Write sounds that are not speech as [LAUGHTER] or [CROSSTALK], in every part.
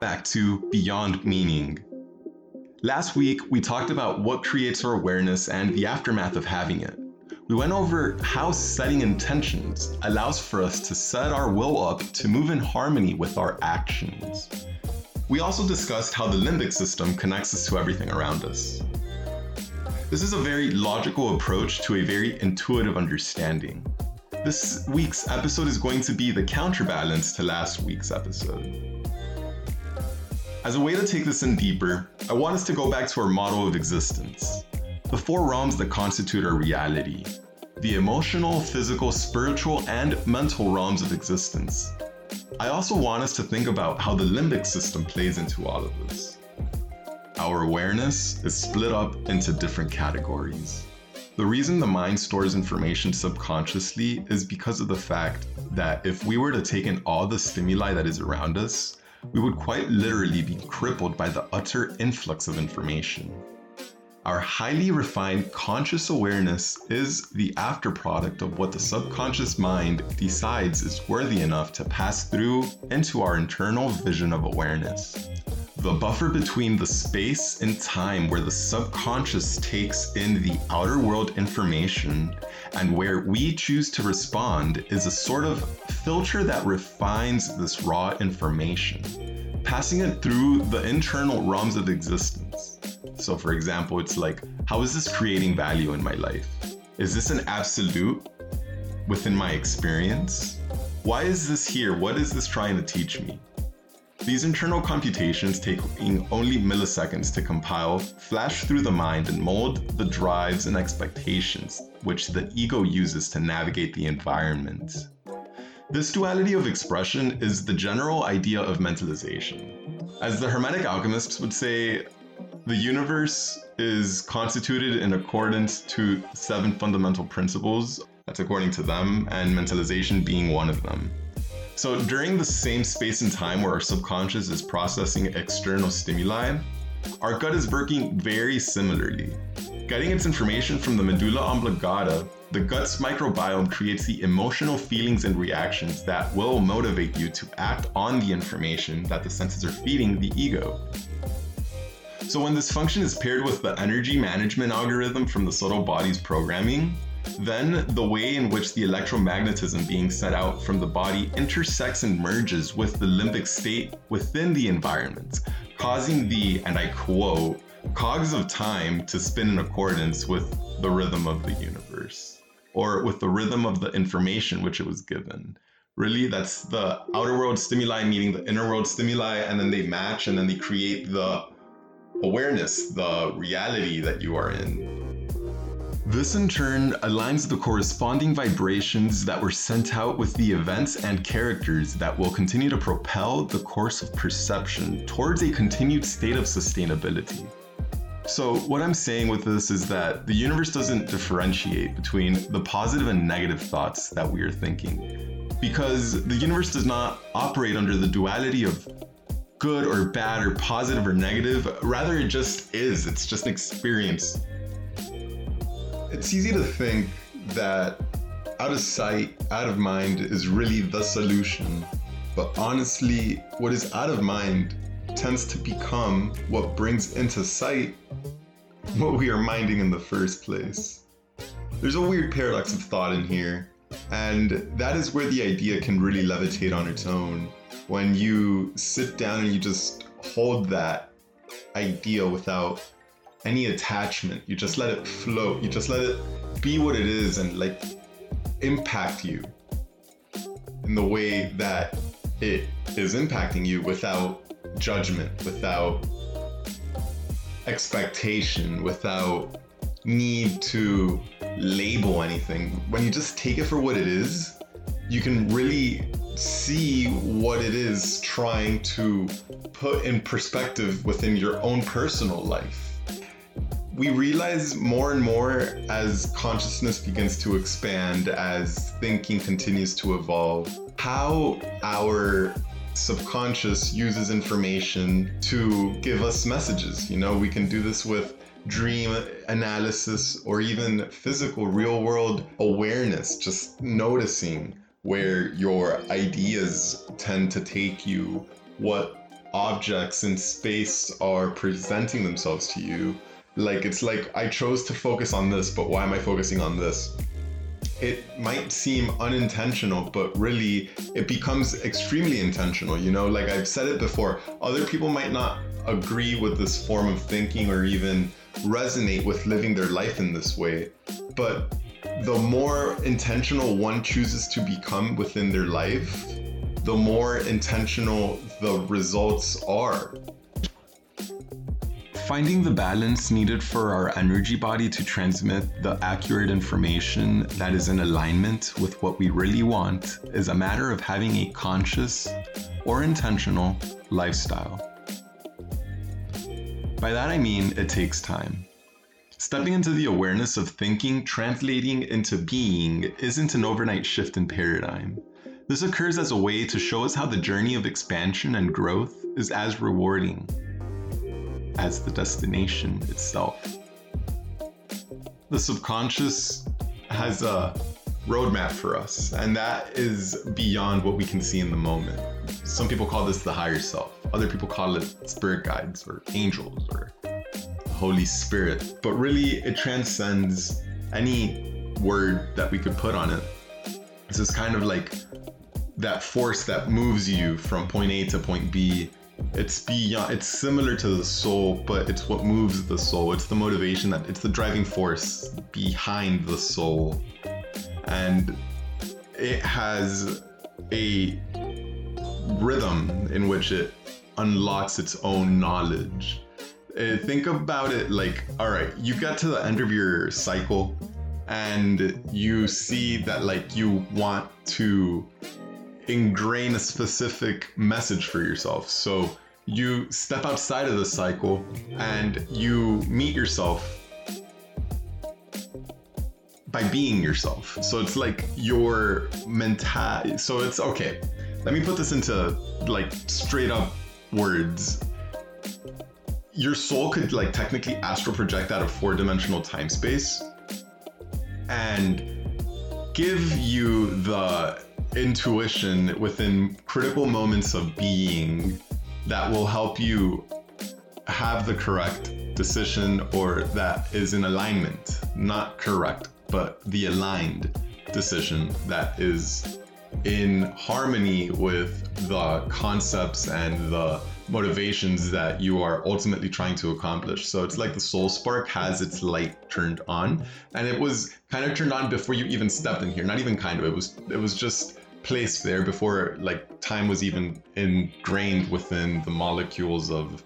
back to Beyond Meaning. Last week, we talked about what creates our awareness and the aftermath of having it. We went over how setting intentions allows for us to set our will up to move in harmony with our actions. We also discussed how the limbic system connects us to everything around us. This is a very logical approach to a very intuitive understanding. This week's episode is going to be the counterbalance to last week's episode. As a way to take this in deeper, I want us to go back to our model of existence the four realms that constitute our reality the emotional, physical, spiritual, and mental realms of existence. I also want us to think about how the limbic system plays into all of this. Our awareness is split up into different categories. The reason the mind stores information subconsciously is because of the fact that if we were to take in all the stimuli that is around us, we would quite literally be crippled by the utter influx of information. Our highly refined conscious awareness is the afterproduct of what the subconscious mind decides is worthy enough to pass through into our internal vision of awareness. The buffer between the space and time where the subconscious takes in the outer world information and where we choose to respond is a sort of filter that refines this raw information, passing it through the internal realms of existence. So, for example, it's like, how is this creating value in my life? Is this an absolute within my experience? Why is this here? What is this trying to teach me? These internal computations taking only milliseconds to compile flash through the mind and mold the drives and expectations which the ego uses to navigate the environment. This duality of expression is the general idea of mentalization. As the Hermetic alchemists would say, the universe is constituted in accordance to seven fundamental principles. That's according to them, and mentalization being one of them. So, during the same space and time where our subconscious is processing external stimuli, our gut is working very similarly. Getting its information from the medulla oblongata, the gut's microbiome creates the emotional feelings and reactions that will motivate you to act on the information that the senses are feeding the ego. So when this function is paired with the energy management algorithm from the subtle body's programming, then the way in which the electromagnetism being set out from the body intersects and merges with the limbic state within the environment, causing the, and I quote, cogs of time to spin in accordance with the rhythm of the universe, or with the rhythm of the information which it was given. Really, that's the outer world stimuli meeting the inner world stimuli, and then they match and then they create the awareness, the reality that you are in. This in turn aligns the corresponding vibrations that were sent out with the events and characters that will continue to propel the course of perception towards a continued state of sustainability. So, what I'm saying with this is that the universe doesn't differentiate between the positive and negative thoughts that we are thinking. Because the universe does not operate under the duality of good or bad or positive or negative. Rather, it just is. It's just an experience. It's easy to think that out of sight, out of mind is really the solution. But honestly, what is out of mind tends to become what brings into sight what we are minding in the first place. There's a weird paradox of thought in here, and that is where the idea can really levitate on its own when you sit down and you just hold that idea without any attachment. You just let it float. You just let it be what it is and like impact you in the way that it is impacting you without judgment, without expectation, without need to label anything. When you just take it for what it is, you can really see what it is trying to put in perspective within your own personal life. We realize more and more as consciousness begins to expand, as thinking continues to evolve, how our subconscious uses information to give us messages. You know, we can do this with dream analysis or even physical real world awareness, just noticing where your ideas tend to take you, what objects in space are presenting themselves to you. Like it's like I chose to focus on this, but why am I focusing on this? It might seem unintentional, but really it becomes extremely intentional. You know, like I've said it before, other people might not agree with this form of thinking or even resonate with living their life in this way. But the more intentional one chooses to become within their life, the more intentional the results are. Finding the balance needed for our energy body to transmit the accurate information that is in alignment with what we really want is a matter of having a conscious or intentional lifestyle. By that I mean it takes time. Stepping into the awareness of thinking translating into being isn't an overnight shift in paradigm. This occurs as a way to show us how the journey of expansion and growth is as rewarding as the destination itself. The subconscious has a roadmap for us, and that is beyond what we can see in the moment. Some people call this the higher self, other people call it spirit guides or angels or Holy Spirit, but really it transcends any word that we could put on it. This is kind of like that force that moves you from point A to point B. It's beyond it's similar to the soul, but it's what moves the soul. It's the motivation that it's the driving force behind the soul. And it has a rhythm in which it unlocks its own knowledge Eh, think about it like, all right, you got to the end of your cycle and you see that like you want to ingrain a specific message for yourself. So you step outside of the cycle and you meet yourself by being yourself. So it's like your mental. So it's okay. Let me put this into like straight up words your soul could like technically astral project out of four dimensional time space and give you the intuition within critical moments of being that will help you have the correct decision or that is in alignment, not correct, but the aligned decision that is in harmony with the concepts and the motivations that you are ultimately trying to accomplish. So it's like the soul spark has its light turned on, and it was kind of turned on before you even stepped in here. Not even kind of. It was it was just placed there before like time was even ingrained within the molecules of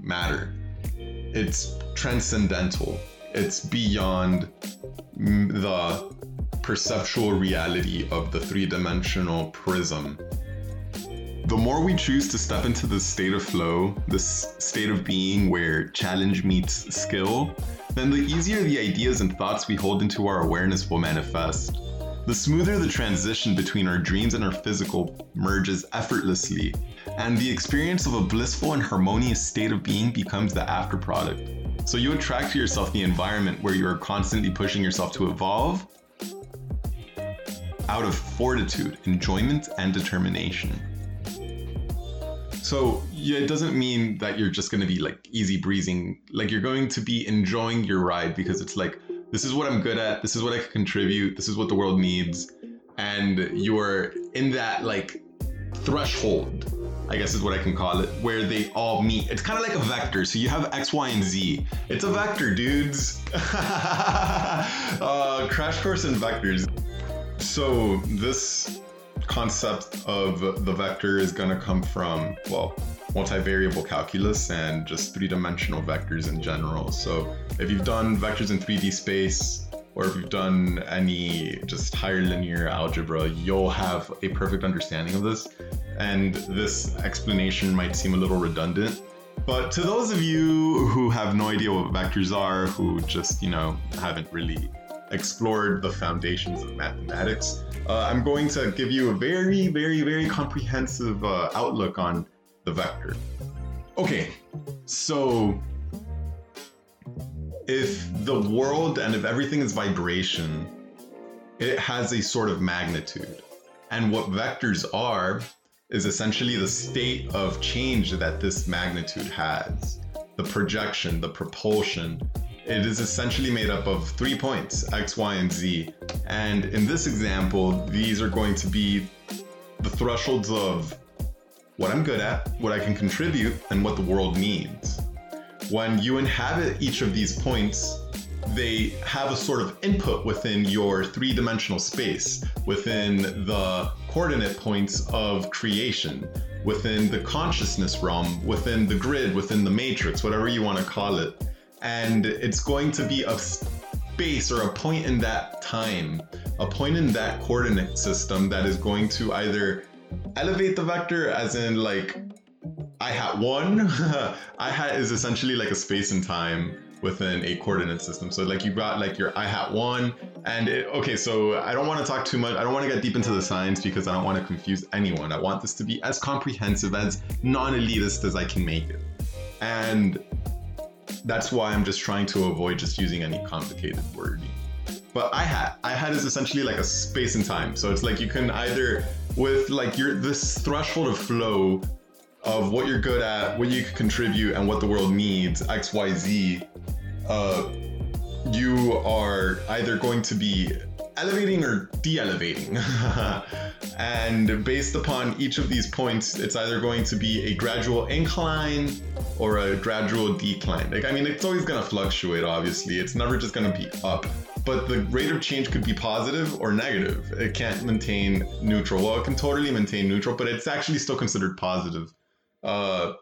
matter. It's transcendental. It's beyond the perceptual reality of the three-dimensional prism the more we choose to step into this state of flow, this state of being where challenge meets skill, then the easier the ideas and thoughts we hold into our awareness will manifest. The smoother the transition between our dreams and our physical merges effortlessly, and the experience of a blissful and harmonious state of being becomes the after product. So you attract to yourself the environment where you are constantly pushing yourself to evolve out of fortitude, enjoyment, and determination. So yeah, it doesn't mean that you're just gonna be like easy breezing. Like you're going to be enjoying your ride because it's like this is what I'm good at. This is what I can contribute. This is what the world needs, and you're in that like threshold. I guess is what I can call it, where they all meet. It's kind of like a vector. So you have X, Y, and Z. It's a vector, dudes. [LAUGHS] uh, crash course in vectors. So this concept of the vector is going to come from, well, multivariable calculus and just three dimensional vectors in general. So if you've done vectors in 3D space, or if you've done any just higher linear algebra, you'll have a perfect understanding of this. And this explanation might seem a little redundant. But to those of you who have no idea what vectors are, who just, you know, haven't really explored the foundations of mathematics, uh, I'm going to give you a very, very, very comprehensive uh, outlook on the vector. Okay, so if the world and if everything is vibration, it has a sort of magnitude. And what vectors are, is essentially the state of change that this magnitude has. The projection, the propulsion. It is essentially made up of three points, x, y, and z. And in this example, these are going to be the thresholds of what I'm good at, what I can contribute, and what the world needs. When you inhabit each of these points, they have a sort of input within your three dimensional space, within the coordinate points of creation, within the consciousness realm, within the grid, within the matrix, whatever you want to call it. And it's going to be a space or a point in that time, a point in that coordinate system that is going to either elevate the vector, as in like I hat one. [LAUGHS] I hat is essentially like a space and time within a coordinate system. So like you got like your I hat one, and it, okay, so I don't want to talk too much. I don't want to get deep into the science because I don't want to confuse anyone. I want this to be as comprehensive as non-elitist as I can make it, and that's why I'm just trying to avoid just using any complicated wording. But I hat, I hat is essentially like a space and time. So it's like you can either with like your this threshold of flow of what you're good at, what you can contribute, and what the world needs, X, Y, Z, uh, you are either going to be elevating or de-elevating. [LAUGHS] and based upon each of these points, it's either going to be a gradual incline or a gradual decline. Like I mean, it's always going to fluctuate. Obviously, it's never just going to be up. But the rate of change could be positive or negative. It can't maintain neutral. Well, it can totally maintain neutral, but it's actually still considered positive. Uh,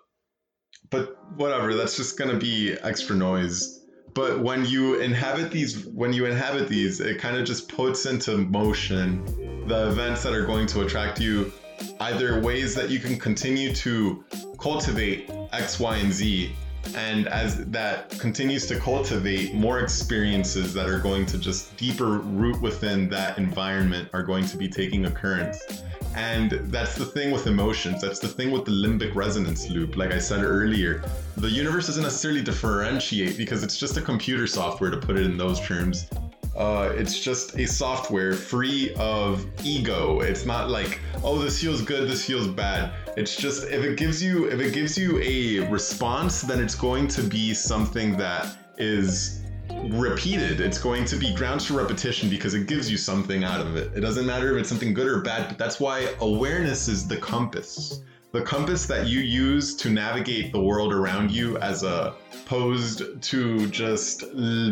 but whatever. That's just going to be extra noise but when you inhabit these when you inhabit these it kind of just puts into motion the events that are going to attract you either ways that you can continue to cultivate x y and z and as that continues to cultivate more experiences that are going to just deeper root within that environment are going to be taking occurrence and that's the thing with emotions. That's the thing with the limbic resonance loop. Like I said earlier, the universe doesn't necessarily differentiate because it's just a computer software to put it in those terms. Uh, it's just a software free of ego. It's not like, oh, this feels good, this feels bad. It's just if it gives you if it gives you a response, then it's going to be something that is repeated. It's going to be grounds for repetition because it gives you something out of it. It doesn't matter if it's something good or bad, but that's why awareness is the compass. The compass that you use to navigate the world around you as opposed to just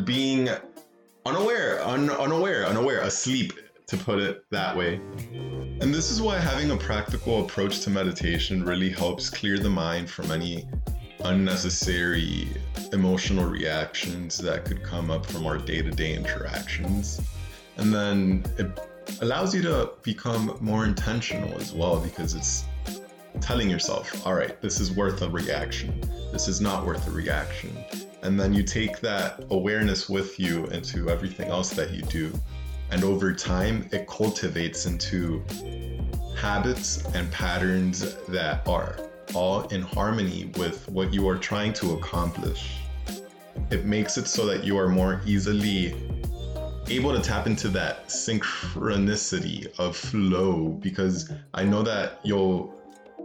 being unaware, un- unaware, unaware, asleep, to put it that way. And this is why having a practical approach to meditation really helps clear the mind from any unnecessary emotional reactions that could come up from our day to day interactions. And then it allows you to become more intentional as well because it's telling yourself, all right, this is worth a reaction, this is not worth a reaction. And then you take that awareness with you into everything else that you do. And over time, it cultivates into habits and patterns that are all in harmony with what you are trying to accomplish. It makes it so that you are more easily able to tap into that synchronicity of flow because I know that you'll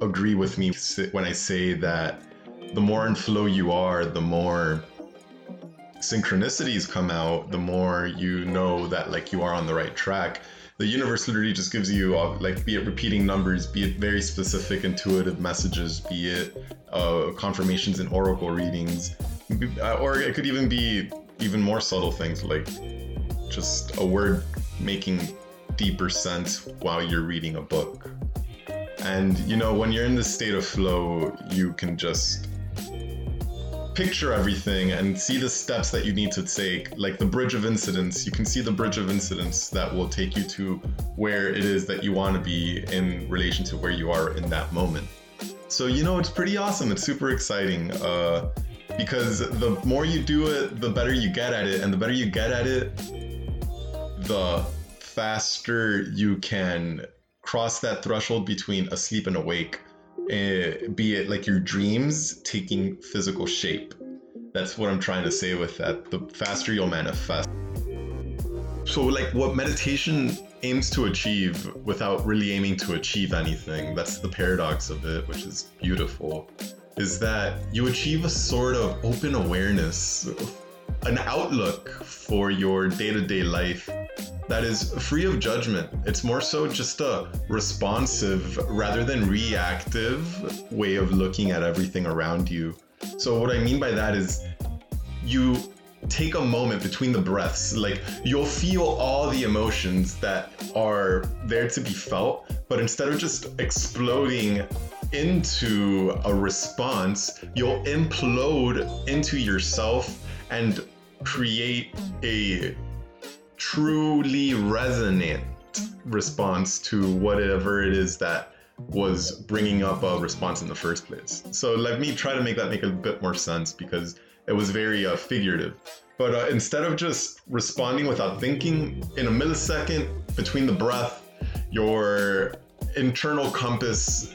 agree with me when I say that the more in flow you are, the more synchronicities come out, the more you know that like you are on the right track. The universe literally just gives you uh, like be it repeating numbers be it very specific intuitive messages be it uh, confirmations in oracle readings uh, or it could even be even more subtle things like just a word making deeper sense while you're reading a book. And you know when you're in this state of flow you can just picture everything and see the steps that you need to take, like the bridge of incidents. You can see the bridge of incidents that will take you to where it is that you want to be in relation to where you are in that moment. So, you know, it's pretty awesome. It's super exciting uh, because the more you do it, the better you get at it. And the better you get at it, the faster you can cross that threshold between asleep and awake uh, be it like your dreams taking physical shape. That's what I'm trying to say with that. The faster you'll manifest. so like what meditation aims to achieve without really aiming to achieve anything that's the paradox of it which is beautiful is that you achieve a sort of open awareness an outlook for your day-to-day life that is free of judgment it's more so just a responsive rather than reactive way of looking at everything around you so what i mean by that is you take a moment between the breaths. Like you'll feel all the emotions that are there to be felt, but instead of just exploding into a response, you'll implode into yourself and create a truly resonant response to whatever it is that was bringing up a response in the first place. So let me try to make that make a bit more sense because it was very uh, figurative. But uh, instead of just responding without thinking, in a millisecond between the breath, your internal compass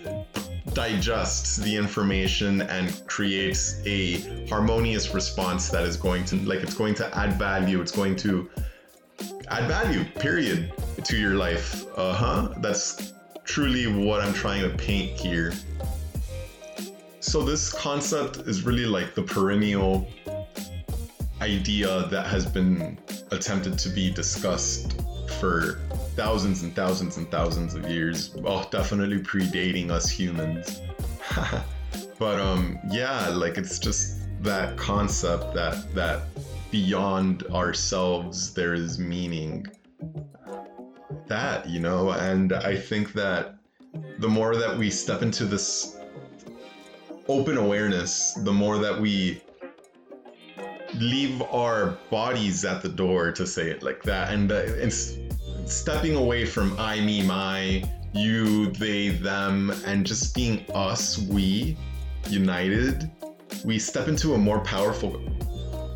digests the information and creates a harmonious response that is going to like it's going to add value. It's going to add value period to your life. Uh-huh. That's truly what i'm trying to paint here. So this concept is really like the perennial idea that has been attempted to be discussed for thousands and thousands and thousands of years. Well, definitely predating us humans. [LAUGHS] but um yeah, like it's just that concept that that beyond ourselves there is meaning. That, you know, and I think that the more that we step into this open awareness, the more that we leave our bodies at the door to say it like that, and, uh, and stepping away from I, me, my, you, they, them, and just being us, we, united, we step into a more powerful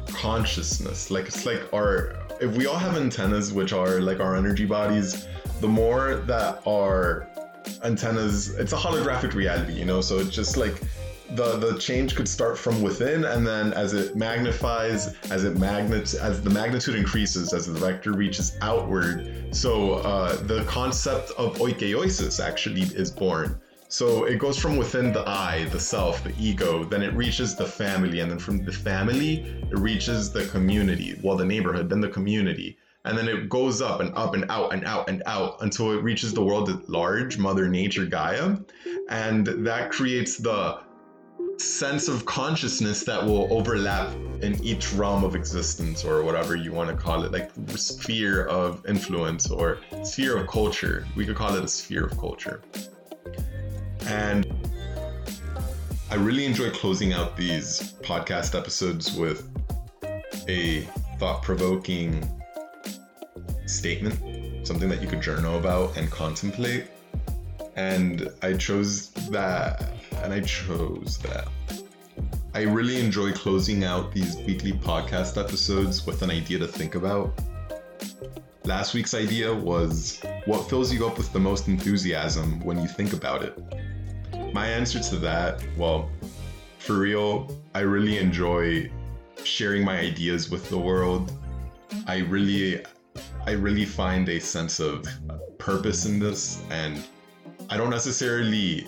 consciousness. Like it's like our if we all have antennas, which are like our energy bodies, the more that our antennas, it's a holographic reality, you know. So it's just like the the change could start from within and then as it magnifies as it magnet as the magnitude increases as the vector reaches outward so uh, the concept of oikeiosis actually is born so it goes from within the I, the self, the ego, then it reaches the family, and then from the family, it reaches the community, well, the neighborhood, then the community. And then it goes up and up and out and out and out until it reaches the world at large, Mother Nature, Gaia. And that creates the sense of consciousness that will overlap in each realm of existence or whatever you want to call it like sphere of influence or sphere of culture. We could call it a sphere of culture. And i really enjoy closing out these podcast episodes with a thought-provoking statement something that you could journal about and contemplate. And i chose that and I chose that. I really enjoy closing out these weekly podcast episodes with an idea to think about. Last week's idea was what fills you up with the most enthusiasm when you think about it? My answer to that, well, for real, I really enjoy sharing my ideas with the world. I really I really find a sense of purpose in this and I don't necessarily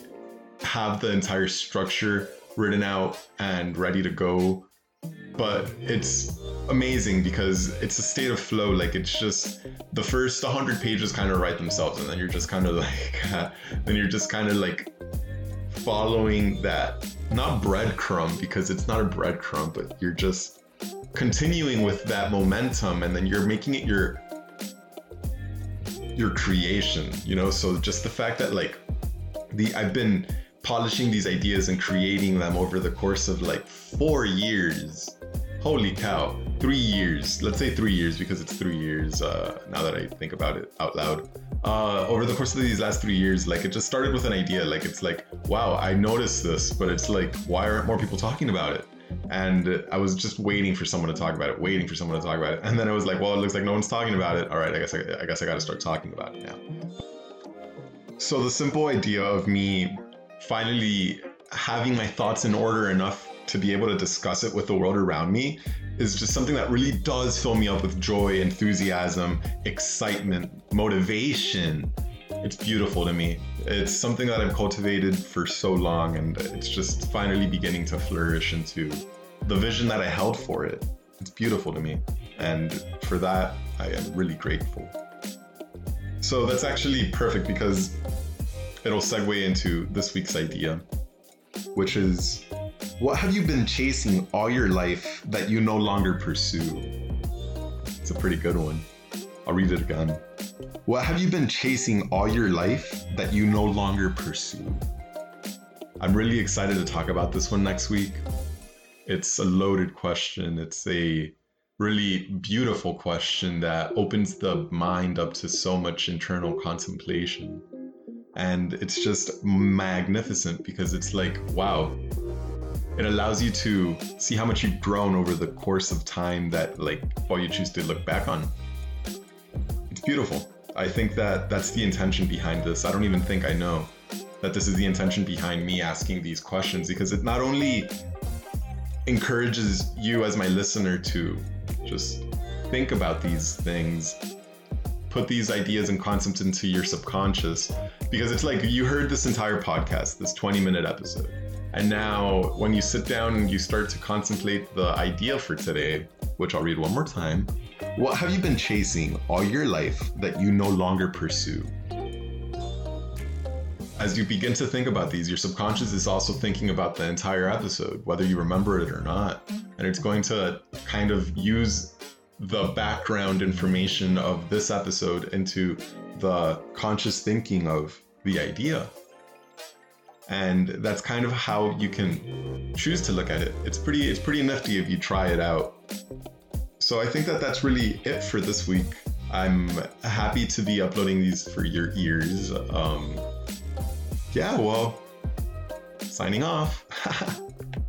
have the entire structure written out and ready to go. But it's amazing because it's a state of flow. Like it's just the first 100 pages kind of write themselves, and then you're just kind of [LAUGHS] like, then you're just kind of like following that, not breadcrumb because it's not a breadcrumb, but you're just continuing with that momentum, and then you're making it your your creation. You know, so just the fact that like the I've been polishing these ideas and creating them over the course of like four years. Holy cow, three years. Let's say three years because it's three years uh, now that I think about it out loud. Uh, over the course of these last three years, like it just started with an idea. Like it's like, wow, I noticed this, but it's like, why aren't more people talking about it? And I was just waiting for someone to talk about it, waiting for someone to talk about it. And then I was like, well, it looks like no one's talking about it. All right, I guess I, I guess I got to start talking about it now. So the simple idea of me finally having my thoughts in order enough to be able to discuss it with the world around me is just something that really does fill me up with joy, enthusiasm, excitement, motivation. It's beautiful to me. It's something that I've cultivated for so long, and it's just finally beginning to flourish into the vision that I held for it. It's beautiful to me. And for that, I am really grateful. So that's actually perfect because it'll segue into this week's idea, which is what have you been chasing all your life that you no longer pursue? It's a pretty good one. I'll read it again. What have you been chasing all your life that you no longer pursue? I'm really excited to talk about this one next week. It's a loaded question. It's a really beautiful question that opens the mind up to so much internal contemplation. And it's just magnificent because it's like, wow, it allows you to see how much you've grown over the course of time that like all you choose to look back on. It's beautiful. I think that that's the intention behind this. I don't even think i know that this is the intention behind me asking these questions because it not only encourages you as my listener to just think about these things put these ideas and concepts into your subconscious because it's like you heard this entire podcast this 20 minute episode and now, when you sit down and you start to contemplate the idea for today, which I'll read one more time, what have you been chasing all your life that you no longer pursue? As you begin to think about these, your subconscious is also thinking about the entire episode, whether you remember it or not. And it's going to kind of use the background information of this episode into the conscious thinking of the idea. And that's kind of how you can choose to look at it. It's pretty it's pretty nifty if you try it out. So i think that that's really it for this week. I'm happy to be uploading these for your ears. Um yeah well signing off [LAUGHS]